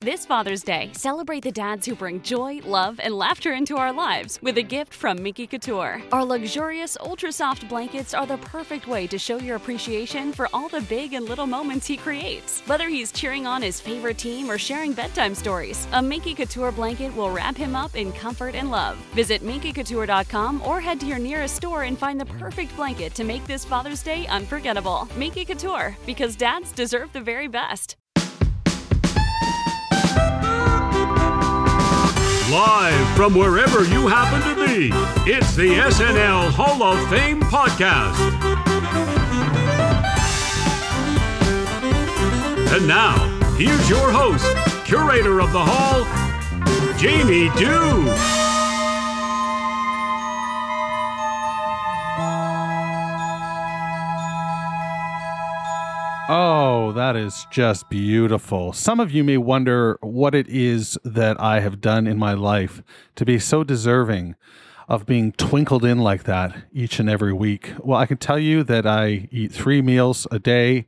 This Father's Day, celebrate the dads who bring joy, love, and laughter into our lives with a gift from Minky Couture. Our luxurious, ultra soft blankets are the perfect way to show your appreciation for all the big and little moments he creates. Whether he's cheering on his favorite team or sharing bedtime stories, a Minky Couture blanket will wrap him up in comfort and love. Visit MinkyCouture.com or head to your nearest store and find the perfect blanket to make this Father's Day unforgettable. Minky Couture, because dads deserve the very best. Live from wherever you happen to be, it's the SNL Hall of Fame podcast. And now, here's your host, curator of the hall, Jamie Dew. Oh, that is just beautiful. Some of you may wonder what it is that I have done in my life to be so deserving of being twinkled in like that each and every week. Well, I can tell you that I eat three meals a day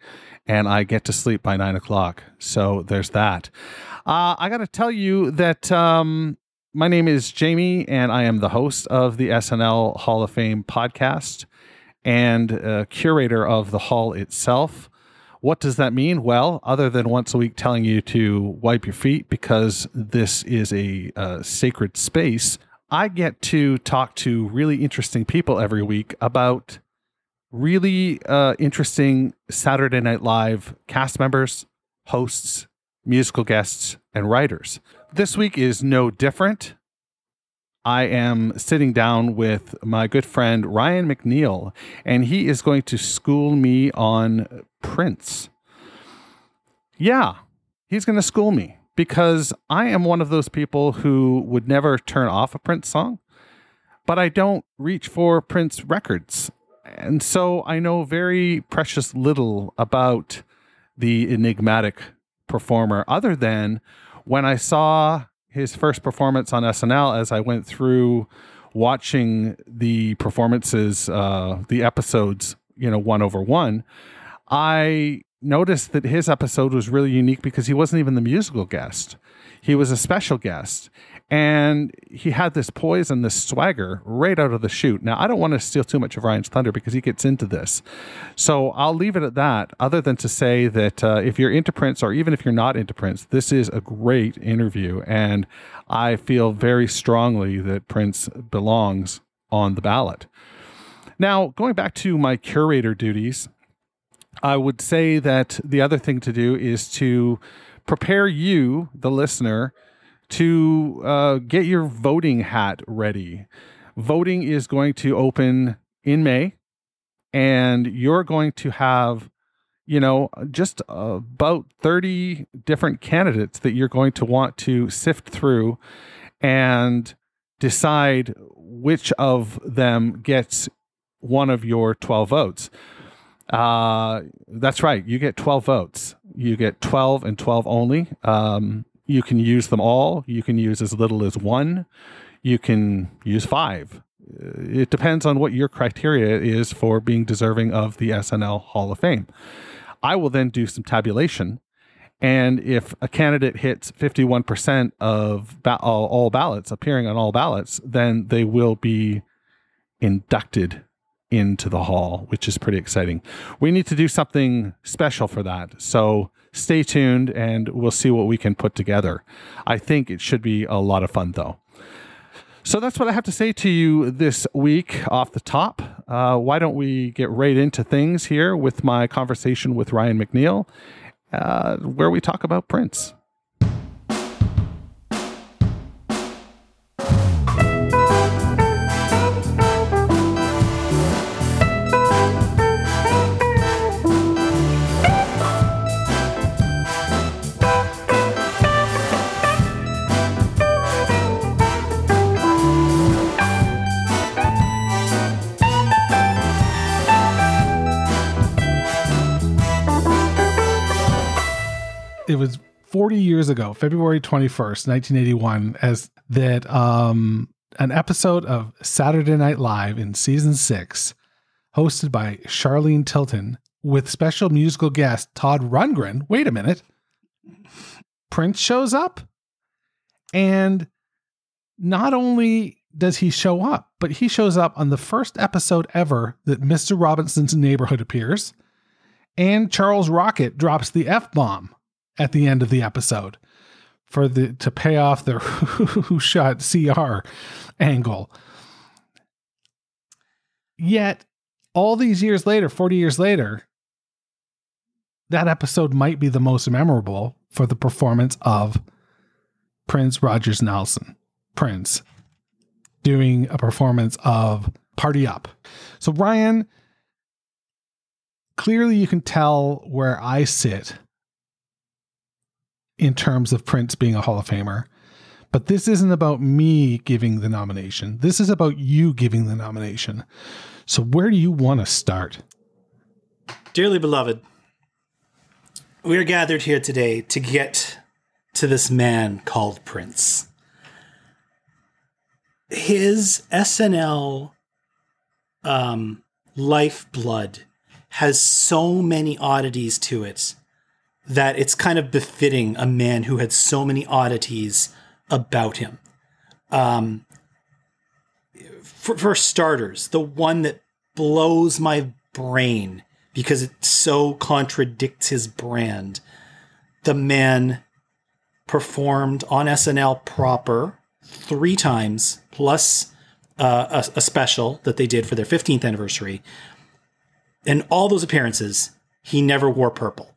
and I get to sleep by nine o'clock. So there's that. Uh, I got to tell you that um, my name is Jamie and I am the host of the SNL Hall of Fame podcast and uh, curator of the hall itself. What does that mean? Well, other than once a week telling you to wipe your feet because this is a uh, sacred space, I get to talk to really interesting people every week about really uh, interesting Saturday Night Live cast members, hosts, musical guests, and writers. This week is no different. I am sitting down with my good friend Ryan McNeil, and he is going to school me on Prince. Yeah, he's going to school me because I am one of those people who would never turn off a Prince song, but I don't reach for Prince records. And so I know very precious little about the enigmatic performer other than when I saw his first performance on SNL as I went through watching the performances, uh, the episodes, you know, one over one, I noticed that his episode was really unique because he wasn't even the musical guest. He was a special guest. And he had this poise and this swagger right out of the chute. Now, I don't want to steal too much of Ryan's thunder because he gets into this. So I'll leave it at that, other than to say that uh, if you're into Prince or even if you're not into Prince, this is a great interview. And I feel very strongly that Prince belongs on the ballot. Now, going back to my curator duties, I would say that the other thing to do is to prepare you, the listener, to uh, get your voting hat ready. Voting is going to open in May, and you're going to have, you know, just about 30 different candidates that you're going to want to sift through and decide which of them gets one of your 12 votes. Uh, that's right. You get 12 votes. You get 12 and 12 only. Um, you can use them all. You can use as little as one. You can use five. It depends on what your criteria is for being deserving of the SNL Hall of Fame. I will then do some tabulation. And if a candidate hits 51% of ba- all, all ballots, appearing on all ballots, then they will be inducted into the hall, which is pretty exciting. We need to do something special for that. So stay tuned and we'll see what we can put together. I think it should be a lot of fun, though. So that's what I have to say to you this week off the top. Uh, why don't we get right into things here with my conversation with Ryan McNeil, uh, where we talk about Prince. It was 40 years ago, February 21st, 1981, as that um, an episode of Saturday Night Live in season six, hosted by Charlene Tilton, with special musical guest Todd Rundgren. Wait a minute. Prince shows up. And not only does he show up, but he shows up on the first episode ever that Mr. Robinson's neighborhood appears. And Charles Rocket drops the F bomb at the end of the episode for the to pay off their who shot CR angle. Yet, all these years later, 40 years later, that episode might be the most memorable for the performance of Prince Rogers Nelson. Prince doing a performance of Party Up. So, Ryan, clearly you can tell where I sit in terms of Prince being a Hall of Famer. But this isn't about me giving the nomination. This is about you giving the nomination. So, where do you want to start? Dearly beloved, we are gathered here today to get to this man called Prince. His SNL um, lifeblood has so many oddities to it that it's kind of befitting a man who had so many oddities about him. Um, for, for starters, the one that blows my brain because it so contradicts his brand. The man performed on SNL proper three times, plus uh, a, a special that they did for their 15th anniversary. In all those appearances, he never wore purple,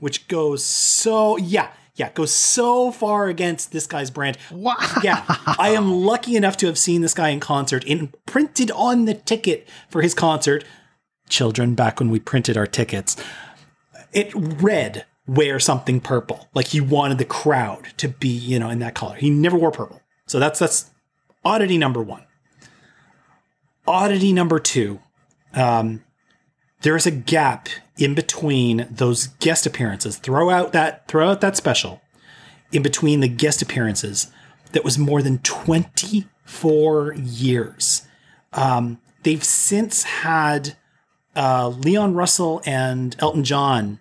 which goes so, yeah, yeah, goes so far against this guy's brand. Wow. Yeah, I am lucky enough to have seen this guy in concert and printed on the ticket for his concert children back when we printed our tickets, it read wear something purple. Like he wanted the crowd to be, you know, in that color. He never wore purple. So that's that's oddity number one. Oddity number two, um, there's a gap in between those guest appearances. Throw out that throw out that special in between the guest appearances that was more than 24 years. Um, they've since had uh, Leon Russell and Elton John.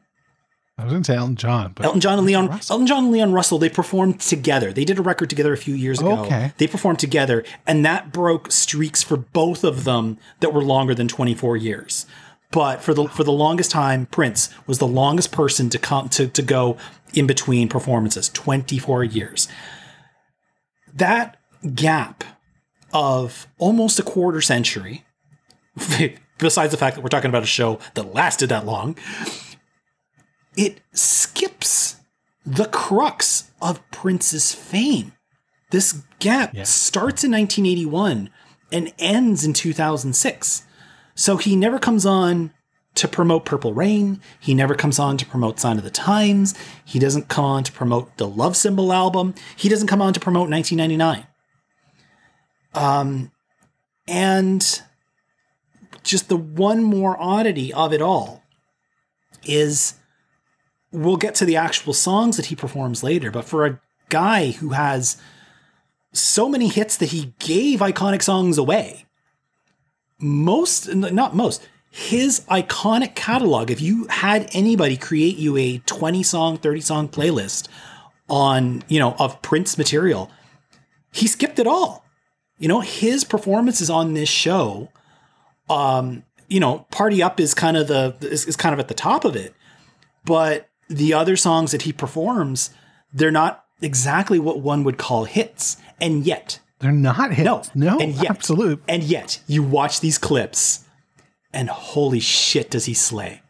I was going to say Elton John, but Elton John and Leon Russell. Elton John and Leon Russell they performed together. They did a record together a few years ago. Okay. They performed together, and that broke streaks for both of them that were longer than 24 years. But for the for the longest time, Prince was the longest person to come to, to go in between performances, 24 years. That gap of almost a quarter century besides the fact that we're talking about a show that lasted that long, it skips the crux of Prince's fame. This gap yeah. starts in 1981 and ends in 2006. So he never comes on to promote Purple Rain. He never comes on to promote Sign of the Times. He doesn't come on to promote the Love Symbol album. He doesn't come on to promote 1999. Um, and just the one more oddity of it all is we'll get to the actual songs that he performs later, but for a guy who has so many hits that he gave iconic songs away, most, not most, his iconic catalog, if you had anybody create you a 20 song, 30 song playlist on, you know, of Prince material, he skipped it all. You know, his performances on this show um, you know, Party Up is kind of the is, is kind of at the top of it, but the other songs that he performs, they're not exactly what one would call hits, and yet they're not hits. No, no, and yet, absolute. And yet, you watch these clips, and holy shit, does he slay!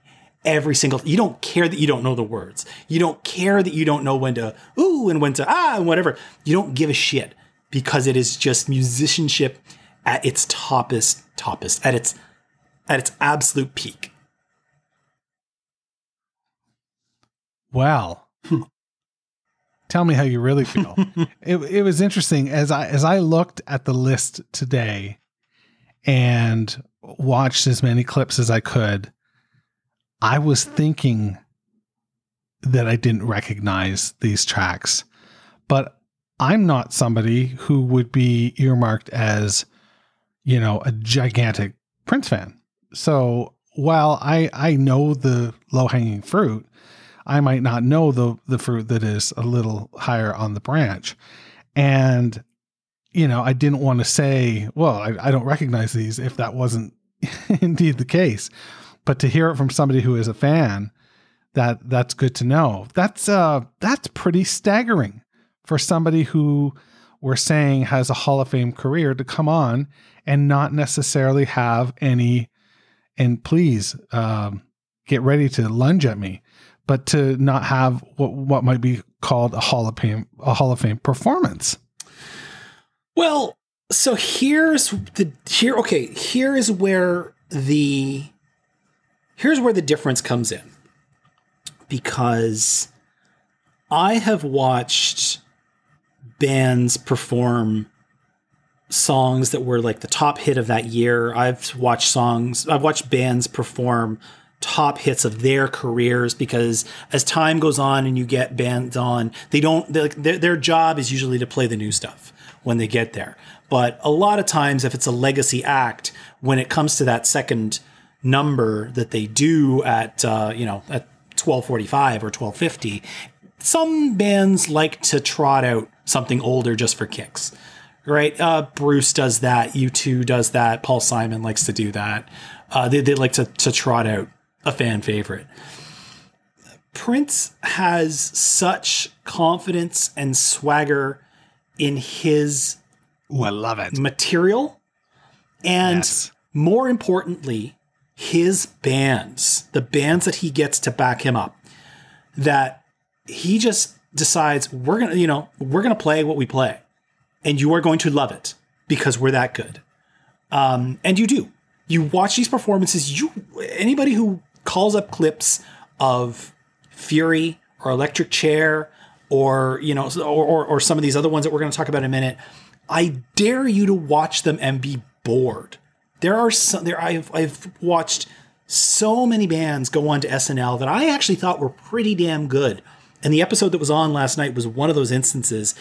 Every single, you don't care that you don't know the words. You don't care that you don't know when to ooh and when to ah and whatever. You don't give a shit because it is just musicianship at its toppest, toppest, at its at its absolute peak. Wow. Tell me how you really feel. it, it was interesting as I as I looked at the list today and watched as many clips as I could. I was thinking that I didn't recognize these tracks, but I'm not somebody who would be earmarked as you know, a gigantic Prince fan. So while I I know the low hanging fruit, I might not know the the fruit that is a little higher on the branch. And you know, I didn't want to say, well, I, I don't recognize these if that wasn't indeed the case. But to hear it from somebody who is a fan, that that's good to know. That's uh that's pretty staggering for somebody who we're saying has a Hall of Fame career to come on and not necessarily have any and please um, get ready to lunge at me, but to not have what what might be called a Hall of Fame a Hall of Fame performance. Well, so here's the here okay, here is where the here's where the difference comes in. Because I have watched bands perform songs that were like the top hit of that year. I've watched songs, I've watched bands perform top hits of their careers because as time goes on and you get bands on, they don't, their, their job is usually to play the new stuff when they get there. But a lot of times, if it's a legacy act, when it comes to that second number that they do at, uh, you know, at 1245 or 1250, some bands like to trot out something older just for kicks right? Uh, Bruce does that. U2 does that. Paul Simon likes to do that. Uh, they, they like to, to trot out a fan favorite. Prince has such confidence and swagger in his Ooh, I love it. material. And Yes. more importantly, his bands, the bands that he gets to back him up, that he just decides we're going to, you know, we're going to play what we play and you are going to love it because we're that good. Um, and you do. You watch these performances. You anybody who calls up clips of Fury or Electric Chair or you know or, or, or some of these other ones that we're going to talk about in a minute. I dare you to watch them and be bored. There are some there I've I've watched so many bands go on to SNL that I actually thought were pretty damn good. And the episode that was on last night was one of those instances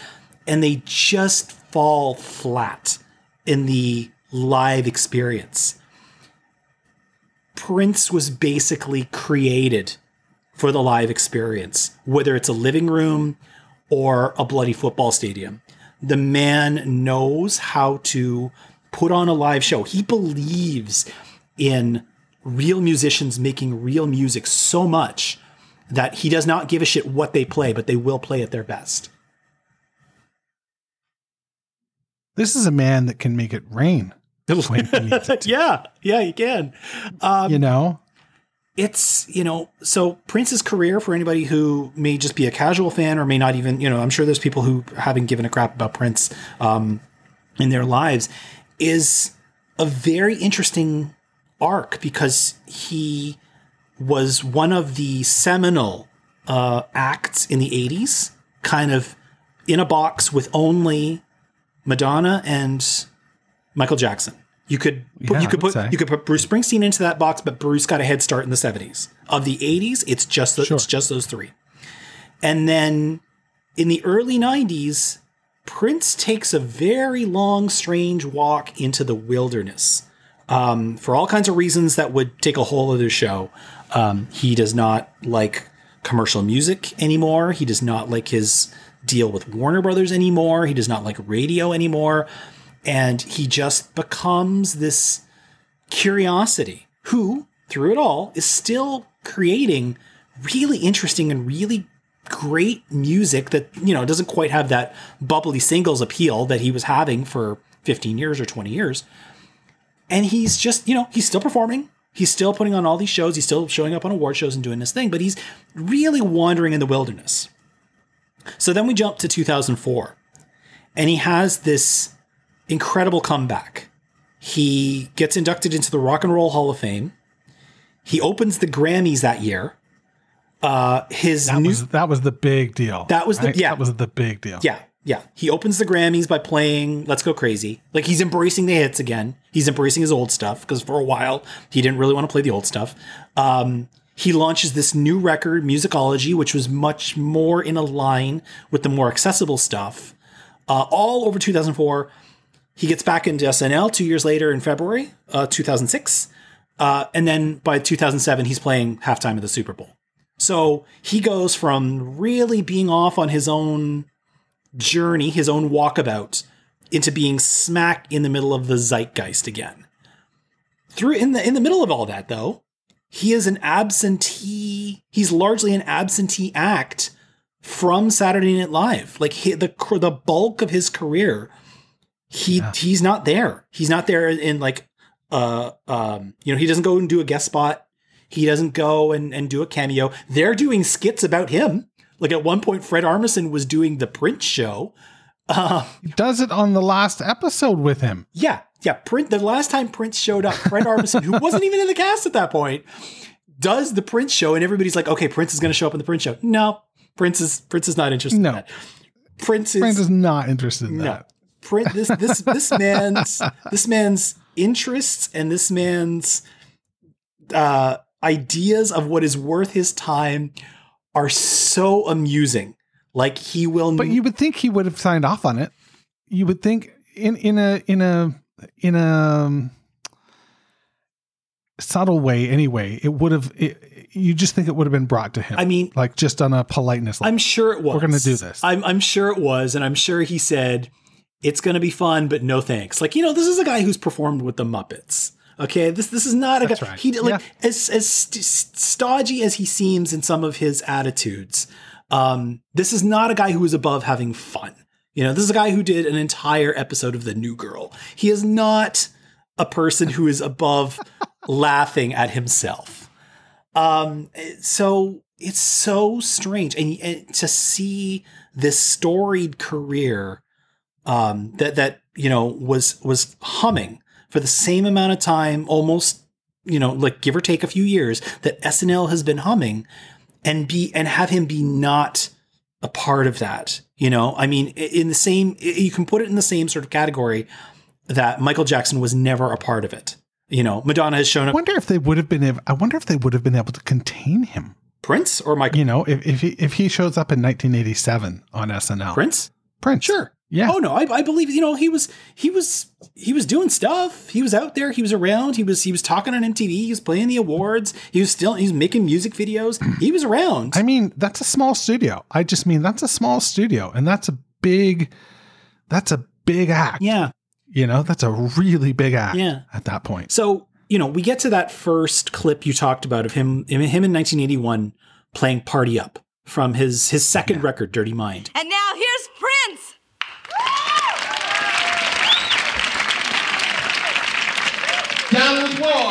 and they just fall flat in the live experience. Prince was basically created for the live experience, whether it's a living room or a bloody football stadium. The man knows how to put on a live show. He believes in real musicians making real music so much that he does not give a shit what they play, but they will play at their best. This is a man that can make it rain when he needs it. yeah, yeah, you can. you know, it's you know so prince's career for anybody who may just be a casual fan or may not even you know i'm sure there's people who haven't given a crap about prince um, in their lives is a very interesting arc because he was one of the seminal uh, acts in the 80s kind of in a box with only madonna and michael jackson you could put, Yeah, you could put say. you could put Bruce Springsteen into that box, but Bruce got a head start in the seventies. Of the eighties, it's just the, Sure. it's just those three. And then in the early nineties, Prince takes a very long, strange walk into the wilderness um, for all kinds of reasons that would take a whole other show. Um, he does not like commercial music anymore. He does not like his deal with Warner Brothers anymore. He does not like radio anymore. And he just becomes this curiosity who, through it all, is still creating really interesting and really great music that, you know, doesn't quite have that bubbly singles appeal that he was having for 15 years or 20 years. And he's just, you know, he's still performing. He's still putting on all these shows. He's still showing up on award shows and doing this thing, but he's really wandering in the wilderness. So then we jump to 2004, and he has this incredible comeback. He gets inducted into the Rock and Roll Hall of Fame. He opens the Grammys that year. Uh, his that new was that was the big deal. That was the- right? yeah. That was the big deal. yeah, yeah. He opens the Grammys by playing Let's Go Crazy. Like he's embracing the hits again. He's embracing his old stuff because for a while he didn't really want to play the old stuff. Um, he launches this new record, Musicology, which was much more in a line with the more accessible stuff. Uh, all over 2004. He gets back into SNL two years later in February uh, 2006. Uh, and then by 2007, he's playing halftime of the Super Bowl. So he goes from really being off on his own journey, his own walkabout, into being smack in the middle of the zeitgeist again. Through in the in the middle of all that though, he is an absentee. He's largely an absentee act from Saturday Night Live. Like he, the the bulk of his career, he Yeah. he's not there. He's not there in like uh um you know he doesn't go and do a guest spot. He doesn't go and and do a cameo. They're doing skits about him. Like at one point, Fred Armisen was doing the Prince show. Uh, He does it on the last episode with him. yeah, yeah. Prince. The last time Prince showed up, Fred Armisen, who wasn't even in the cast at that point, does the Prince show, and everybody's like, "Okay, Prince is going to show up in the Prince show." No, Prince is Prince is not interested. No. in that. Prince is Frank is not interested in no. that. Prince. This this this man's this man's interests and this man's uh, ideas of what is worth his time are so amusing. Like he will, But you would think he would have signed off on it. You would think in in a in a in a um, subtle way anyway. It would have. It, you just think it would have been brought to him. I mean, like just on a politeness. level. I'm sure it was. We're gonna do this. I'm, I'm sure it was, and I'm sure he said it's going to be fun, but no thanks. Like you know, this is a guy who's performed with the Muppets. Okay, this this is not a That's guy. right. He like Yeah. as as st- stodgy as he seems in some of his attitudes. Um, this is not a guy who is above having fun. You know, this is a guy who did an entire episode of The New Girl. He is not a person who is above laughing at himself. Um, so it's so strange, and, and to see this storied career, um, that that you know was was humming for the same amount of time, almost you know, like give or take a few years, that SNL has been humming, and be and have him be not a part of that. You know, I mean, in the same, you can put it in the same sort of category that Michael Jackson was never a part of it. You know, Madonna has shown I up. wonder if they would have been. I wonder if they would have been able to contain him. Prince or Michael You know, if if he if he shows up in 1987 on SNL, Prince? Prince, Sure. Yeah, Oh no, I, I believe you know he was he was he was doing stuff. He was out there. He was around. He was he was talking on MTV. He was playing the awards. He was still he's making music videos. He was around. I mean, that's a small studio. I just mean that's a small studio, and that's a big, that's a big act. yeah. You know, that's a really big act. Yeah. At that point, So you know we get to that first clip you talked about of him him in 1981 playing "Party Up" from his his second record, "Dirty Mind." And now here's Prince. Down the floor.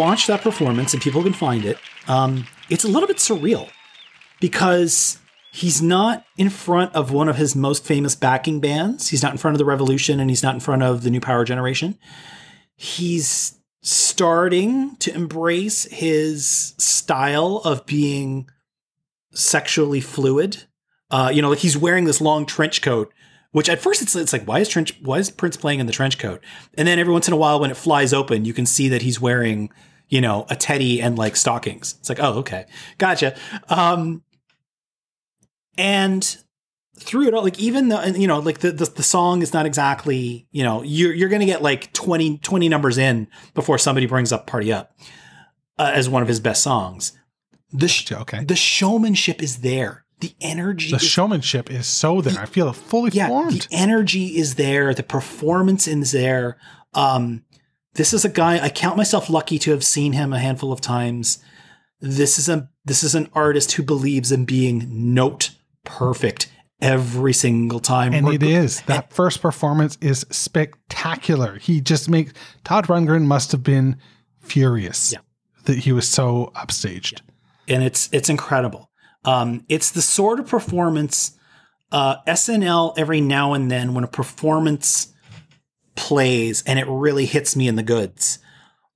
Watch that performance, and people can find it, um, it's a little bit surreal because he's not in front of one of his most famous backing bands. He's not in front of the Revolution, and he's not in front of the New Power Generation. He's starting to embrace his style of being sexually fluid. Uh, you know, like he's wearing this long trench coat, which at first it's it's like why is trench why is Prince playing in the trench coat? And then every once in a while when it flies open, you can see that he's wearing you know a teddy and like stockings. It's like oh okay, gotcha. Um, and through it all, like even though you know like the, the the song is not exactly you know you're you're gonna get like 20, 20 numbers in before somebody brings up Party Up uh, as one of his best songs. The sh- Okay. the showmanship is there. The energy The is showmanship is so there. I feel fully yeah, formed. the energy is there. The performance is there. Um, this is a guy I count myself lucky to have seen him a handful of times. This is a this is an artist who believes in being note perfect every single time. and Reg- it is. That first performance is spectacular. He just makes Todd Rundgren must have been furious Yeah. that he was so upstaged. and it's it's incredible. Um, it's the sort of performance uh, SNL every now and then when a performance plays and it really hits me in the goods,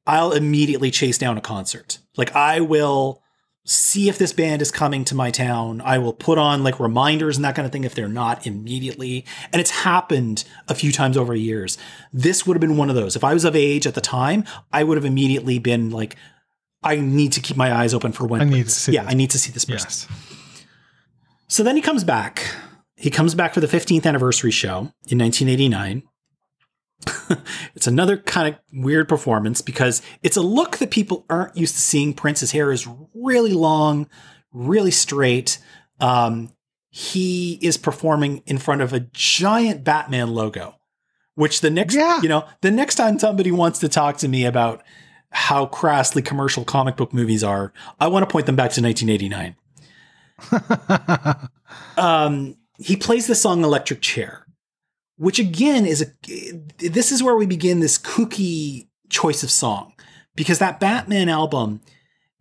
I'll immediately chase down a concert. Like I will see if this band is coming to my town. I will put on like reminders and that kind of thing if they're not immediately. And it's happened a few times over years. This would have been one of those. If I was of age at the time, I would have immediately been like, I need to keep my eyes open for when. I need to see Yeah, this. I need to see this person. Yes. So then he comes back. He comes back for the 15th anniversary show in 1989. it's another kind of weird performance because it's a look that people aren't used to seeing. Prince's hair is really long, really straight. Um, he is performing in front of a giant Batman logo, which the next, Yeah. you know, the next time somebody wants to talk to me about how crassly commercial comic book movies are, I want to point them back to 1989 um, he plays the song Electric Chair, which again is a this is where we begin this kooky choice of song because that Batman album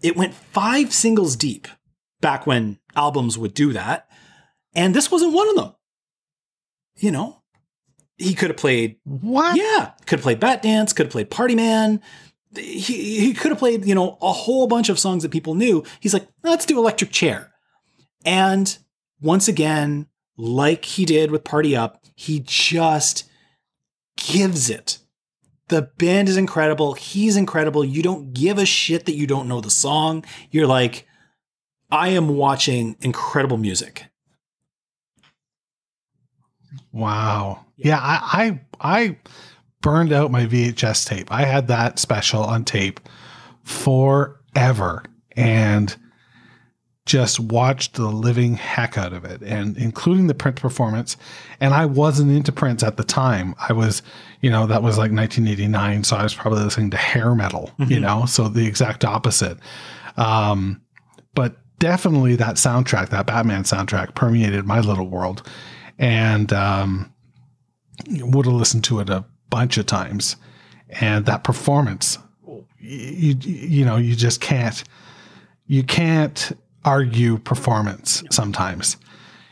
it went five singles deep back when albums would do that and this wasn't one of them you know he could have played What? yeah, could have played Bat Dance, could have played Party Man. He, he could have played, you know, a whole bunch of songs that people knew. He's like, let's do Electric Chair. And once again, like he did with Party Up, he just gives it. The band is incredible. He's incredible. You don't give a shit that you don't know the song. You're like, I am watching incredible music. Wow. Yeah, I, I I burned out my VHS tape. I had that special on tape forever and just watched the living heck out of it and including the Prince performance. And I wasn't into Prince at the time. I was, you know, that was like 1989. So I was probably listening to hair metal, you know, so the exact opposite. Um, but definitely that soundtrack, that Batman soundtrack permeated my little world and um, would have listened to it a bunch of times. And that performance, you you know, you just can't you can't argue performance sometimes.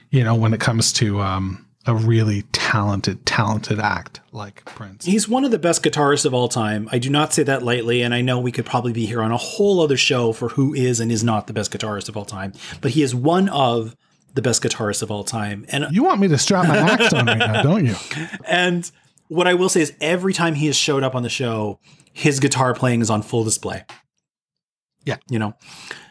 You know, when it comes to um, a really talented, talented act like Prince. He's one of the best guitarists of all time. I do not say that lightly, and I know we could probably be here on a whole other show for who is and is not the best guitarist of all time. But he is one of the best guitarists of all time. And You want me to strap my axe on right now, don't you? and what I will say is every time he has showed up on the show, his guitar playing is on full display. Yeah. You know.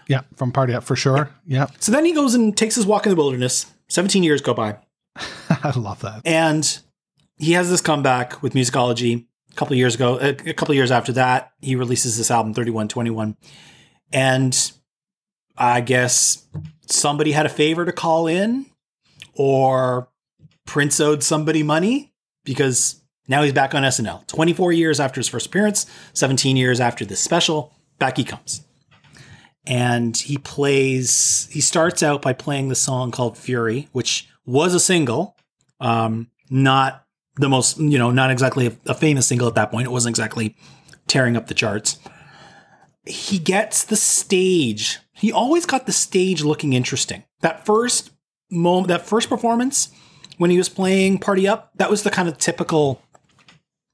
Yeah, from Party Up for sure. Yeah, So then he goes and takes his walk in the wilderness. 17 years go by. I love that. And he has this comeback with musicology a couple of years ago. A, a couple of years after that, he releases this album, 3121. And I guess somebody had a favor to call in, or Prince owed somebody money because now he's back on SNL. 24 years after his first appearance, 17 years after this special, back he comes. And he plays, he starts out by playing the song called Fury, which was a single um, not the most, you know, not exactly a, a famous single at that point. It wasn't exactly tearing up the charts. he gets the stage. He always got the stage looking interesting. That first moment, that first performance when he was playing Party Up, that was the kind of typical,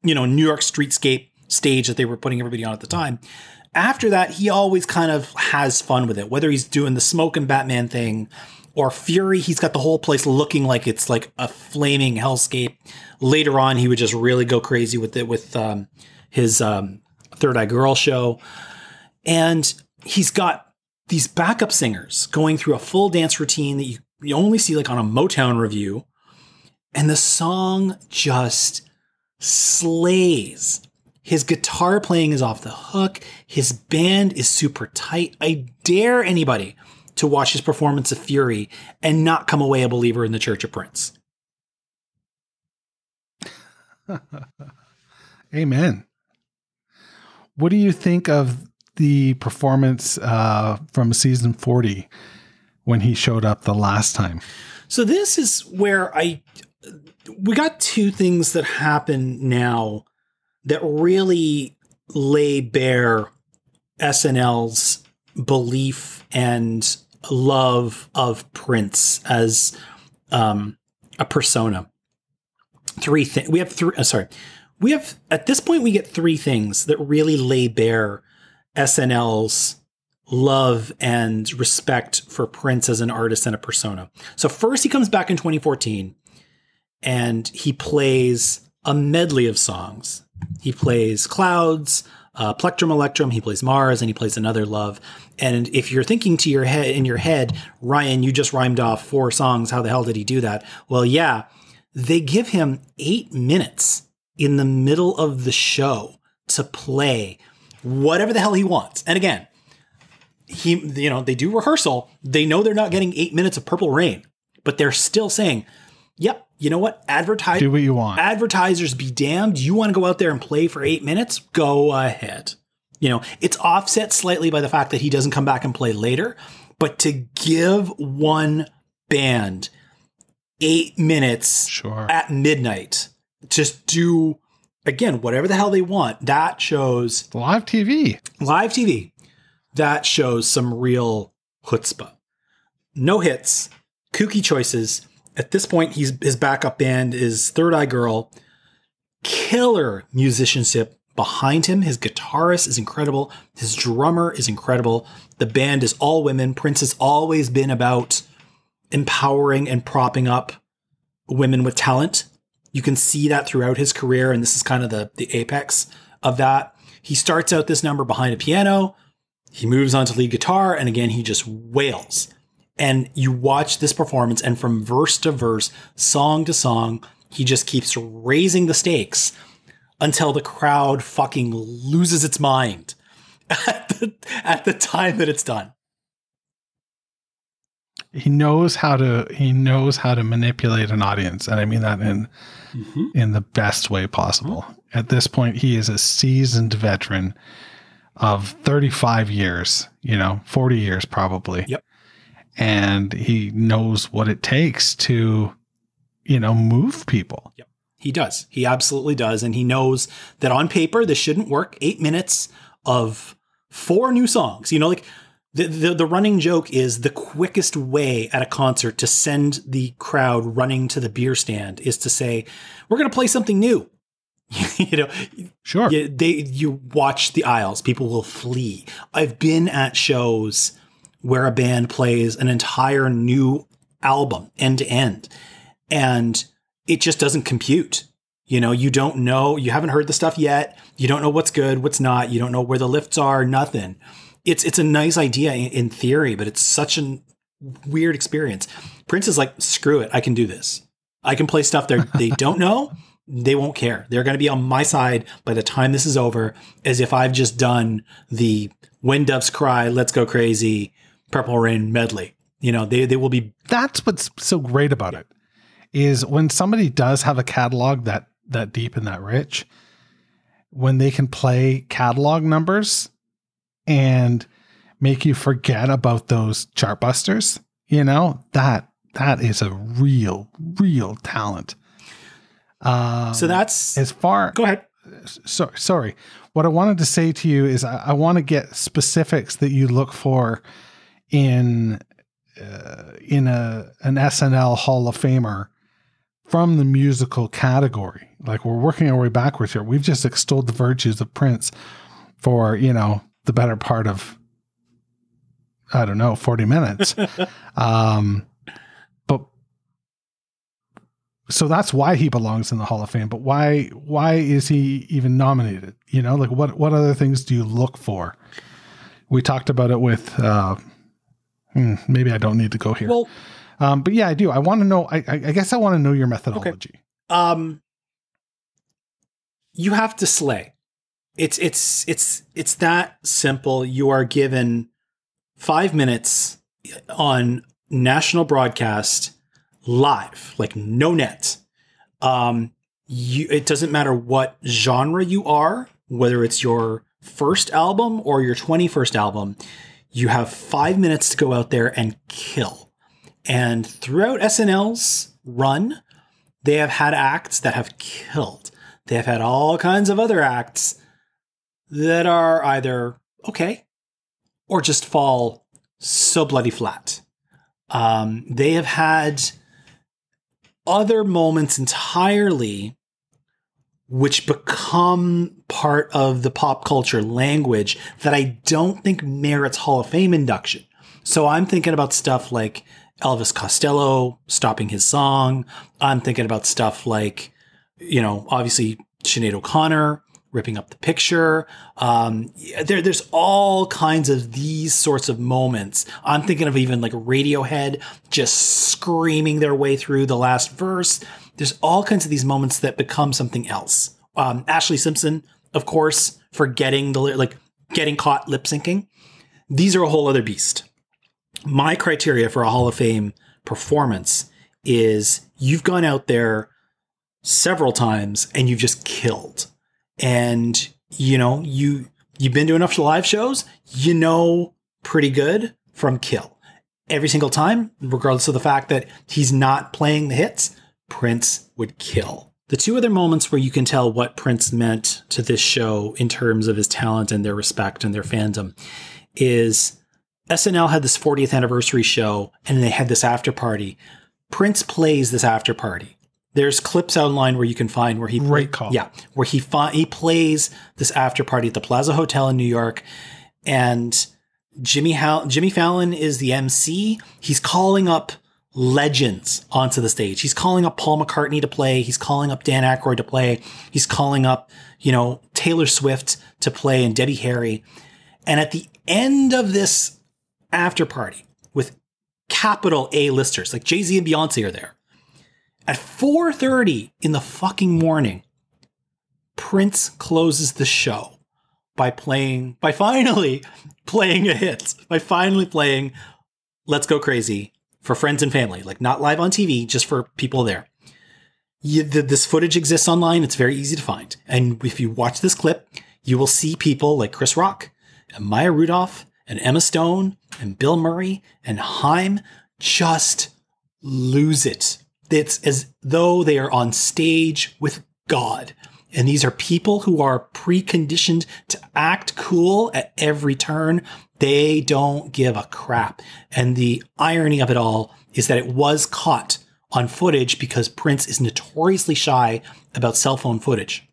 you know, New York streetscape stage that they were putting everybody on at the time. After that, he always kind of has fun with it. Whether he's doing the smoke and Batman thing or Fury, he's got the whole place looking like it's like a flaming hellscape. Later on, he would just really go crazy with it with um, his um, Third Eye Girl show. And he's got these backup singers going through a full dance routine that you, you only see like on a Motown revue. And the song just slays. His guitar playing is off the hook. His band is super tight. I dare anybody to watch his performance of Fury and not come away a believer in the Church of Prince. Amen. What do you think of the performance uh, from season 40 when he showed up the last time? So this is where I we got two things that happen now that really lay bare SNL's belief and love of Prince as um, a persona. Three things we have three. Uh, sorry, we have at this point we get three things that really lay bare SNL's love and respect for Prince as an artist and a persona. So first he comes back in 2014 and he plays a medley of songs. He plays Clouds, uh, Plectrum Electrum, he plays Mars, and he plays Another Love. And if you're thinking to your head in your head, Ryan, you just rhymed off four songs. How the hell did he do that? Well, yeah, they give him eight minutes in the middle of the show to play whatever the hell he wants. And again, he, you know, they do rehearsal. They know they're not getting eight minutes of Purple Rain, but they're still saying, "Yep, you know what? Advertise, Do what you want. advertisers be damned. You want to go out there and play for eight minutes? Go ahead. You know, it's offset slightly by the fact that he doesn't come back and play later, but to give one band eight minutes Sure. at midnight, just do again whatever the hell they want. That shows Live TV. live TV. That shows some real chutzpah. No hits, kooky choices. At this point, he's his backup band is Third Eye Girl. Killer musicianship behind him. His guitarist is incredible. His drummer is incredible. The band is all women. Prince has always been about empowering and propping up women with talent. You can see that throughout his career, and this is kind of the, the apex of that. He starts out this number behind a piano. He moves on to lead guitar, and again, he just wails. And you watch this performance, and from verse to verse, song to song, he just keeps raising the stakes until the crowd fucking loses its mind at the, at the time that it's done. He knows how to he knows how to manipulate an audience, and I mean that in mm-hmm. in the best way possible. At this point, he is a seasoned veteran of 35 years, you know, 40 years probably. Yep. And he knows what it takes to, you know, move people. Yep. He does. He absolutely does. And he knows that on paper, this shouldn't work. Eight minutes of four new songs. You know, like the, the, the running joke is the quickest way at a concert to send the crowd running to the beer stand is to say, we're going to play something new. you know, Sure. yeah, they you watch the aisles, people will flee. I've been at shows where a band plays an entire new album end to end, and it just doesn't compute. You know, you don't know, you haven't heard the stuff yet. You don't know what's good, what's not. You don't know where the lifts are. Nothing. It's it's a nice idea in, in theory, but it's such a weird experience. Prince is like, screw it, I can do this. I can play stuff they they don't know. They won't care. They're going to be on my side by the time this is over, as if I've just done the "When Doves Cry," "Let's Go Crazy," "Purple Rain" medley. You know, they they will be That's what's so great about it is when somebody does have a catalog that that deep and that rich, when they can play catalog numbers and make you forget about those chartbusters, you know, that that is a real, real talent. Uh, so. That's as far go ahead. so, sorry. What I wanted to say to you is I, I want to get specifics that you look for in uh, in a an SNL Hall of Famer from the musical category. Like we're working our way backwards here. We've just extolled the virtues of Prince for you know the better part of I don't know forty minutes. um, but so that's why he belongs in the Hall of Fame. But why why is he even nominated? You know, like what what other things do you look for? We talked about it with. Uh, hmm, maybe I don't need to go here. Well, um, but yeah, I do. I want to know. I, I guess I want to know your methodology. um you have to slay it's it's it's it's that simple you are given 5 minutes on national broadcast live like no net um you it doesn't matter what genre you are whether it's your first album or your 21st album you have 5 minutes to go out there and kill and throughout SNL's run they have had acts that have killed. They have had all kinds of other acts that are either okay or just fall so bloody flat. Um, they have had other moments entirely which become part of the pop culture language that I don't think merits Hall of Fame induction. So I'm thinking about stuff like Elvis Costello stopping his song. I'm thinking about stuff like, you know, obviously Sinead O'Connor ripping up the picture. Um, there, there's all kinds of these sorts of moments. I'm thinking of even like Radiohead just screaming their way through the last verse. There's all kinds of these moments that become something else. Um, Ashlee Simpson, of course, for getting the like getting caught lip syncing. These are a whole other beast my criteria for a Hall of Fame performance is you've gone out there several times and you've just killed. And you know, you you've been to enough live shows, you know pretty good from kill. Every single time, regardless of the fact that he's not playing the hits, Prince would kill. The two other moments where you can tell what Prince meant to this show in terms of his talent and their respect and their fandom is SNL had this 40th anniversary show and they had this after party. Prince plays this after party. There's clips online where you can find where he Great call. Yeah, where he fi- he plays this after party at the Plaza Hotel in New York, and Jimmy Hal- Jimmy Fallon is the MC. He's calling up legends onto the stage. He's calling up Paul McCartney to play. He's calling up Dan Aykroyd to play. He's calling up you know Taylor Swift to play and Debbie Harry. And at the end of this after party with capital A listers, like Jay Z and Beyonce are there. At 4:30 in the fucking morning, Prince closes the show by playing by finally playing a hit, by finally playing Let's Go Crazy for friends and family, like not live on TV, just for people there. You, the, this footage exists online. It's very easy to find. And if you watch this clip, you will see people like Chris Rock and Maya Rudolph and Emma Stone and Bill Murray and Haim just lose it. It's as though they are on stage with God. And these are people who are preconditioned to act cool at every turn. They don't give a crap. And the irony of it all is that it was caught on footage because Prince is notoriously shy about cell phone footage.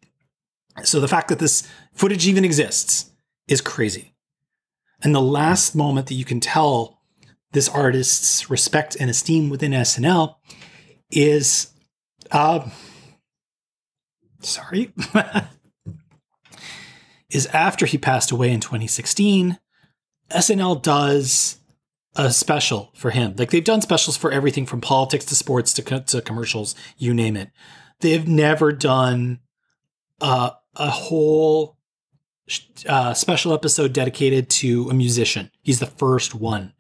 So the fact that this footage even exists is crazy. And the last moment that you can tell this artist's respect and esteem within SNL is, uh, sorry, is after he passed away in 2016. SNL does a special for him. Like they've done specials for everything from politics to sports to, co- to commercials, you name it. They've never done uh, a whole uh, special episode dedicated to a musician. He's the first one,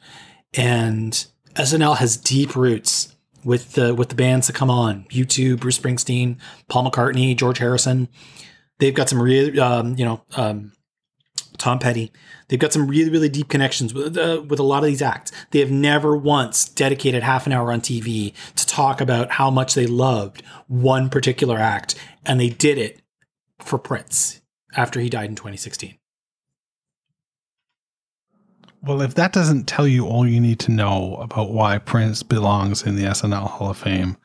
and SNL has deep roots with the with the bands that come on: U2, Bruce Springsteen, Paul McCartney, George Harrison. They've got some real, um, you know, um, Tom Petty. They've got some really, really deep connections with uh, with a lot of these acts. They have never once dedicated half an hour on TV to talk about how much they loved one particular act, and they did it for Prince after he died in 2016. Well, if that doesn't tell you all you need to know about why Prince belongs in the SNL Hall of Fame,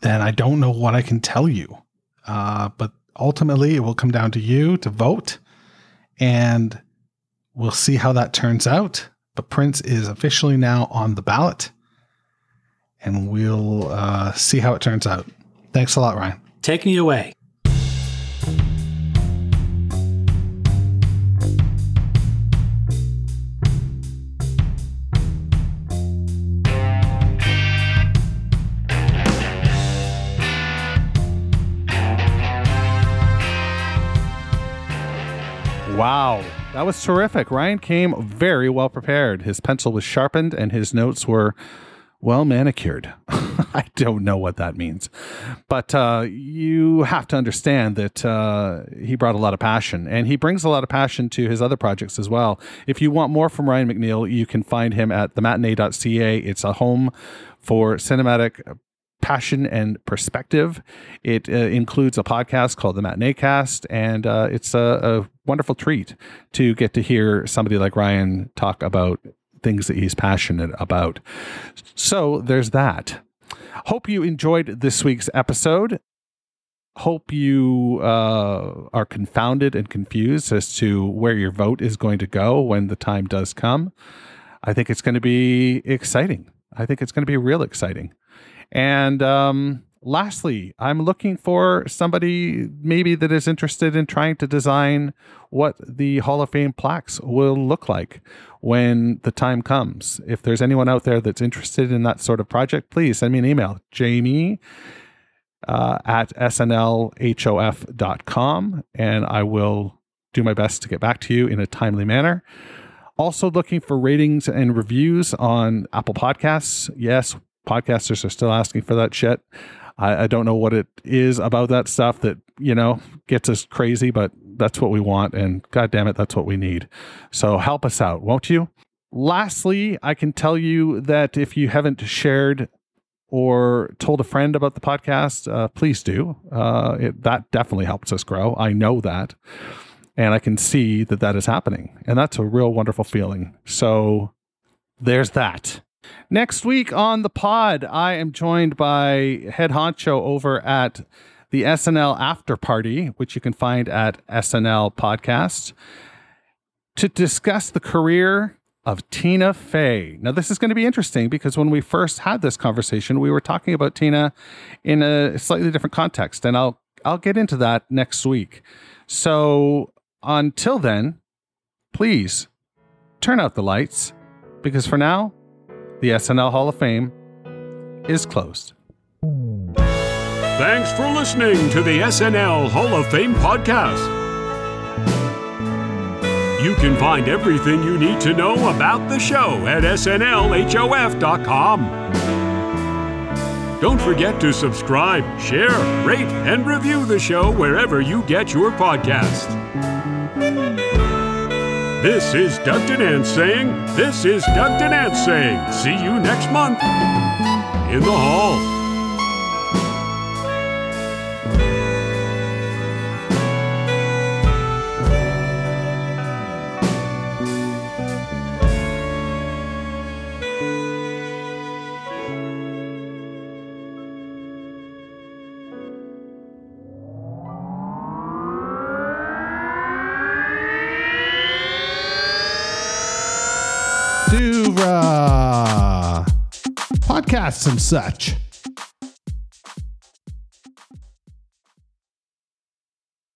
then I don't know what I can tell you. Uh, but ultimately, it will come down to you to vote, and we'll see how that turns out. But Prince is officially now on the ballot, and we'll uh, see how it turns out. Thanks a lot, Ryan. Take me away. That was terrific. Ryan came very well prepared. His pencil was sharpened and his notes were well manicured. I don't know what that means. But uh, you have to understand that uh, he brought a lot of passion and he brings a lot of passion to his other projects as well. If you want more from Ryan McNeil, you can find him at thematinee.ca. It's a home for cinematic passion and perspective. It uh, includes a podcast called the Matinee Cast, and uh, it's a, a wonderful treat to get to hear somebody like Ryan talk about things that he's passionate about. So there's that. Hope you enjoyed this week's episode. Hope you uh, are confounded and confused as to where your vote is going to go when the time does come. I think it's going to be exciting. I think it's going to be real exciting. And um, lastly, I'm looking for somebody maybe that is interested in trying to design what the Hall of Fame plaques will look like when the time comes. If there's anyone out there that's interested in that sort of project, please send me an email, Jamie uh, at snlhof.com, and I will do my best to get back to you in a timely manner. Also, looking for ratings and reviews on Apple Podcasts. Yes, podcasters are still asking for that shit. I, I don't know what it is about that stuff that, you know, gets us crazy, but that's what we want. And God damn it, that's what we need. So help us out, won't you? Lastly, I can tell you that if you haven't shared or told a friend about the podcast, uh, please do. Uh, it, that definitely helps us grow. I know that. And I can see that that is happening. And that's a real wonderful feeling. So there's that. Next week on the pod, I am joined by head honcho over at the SNL After Party, which you can find at SNL Podcast, to discuss the career of Tina Fey. Now, this is going to be interesting because when we first had this conversation, we were talking about Tina in a slightly different context, and I'll I'll get into that next week. So until then, please turn out the lights because for now, the SNL Hall of Fame is closed. Thanks for listening to the SNL Hall of Fame podcast. You can find everything you need to know about the show at snlhof.com. Don't forget to subscribe, share, rate, and review the show wherever you get your podcast. This is Doug Denant saying, This is Doug Denant saying, see you next month in the hall. And such.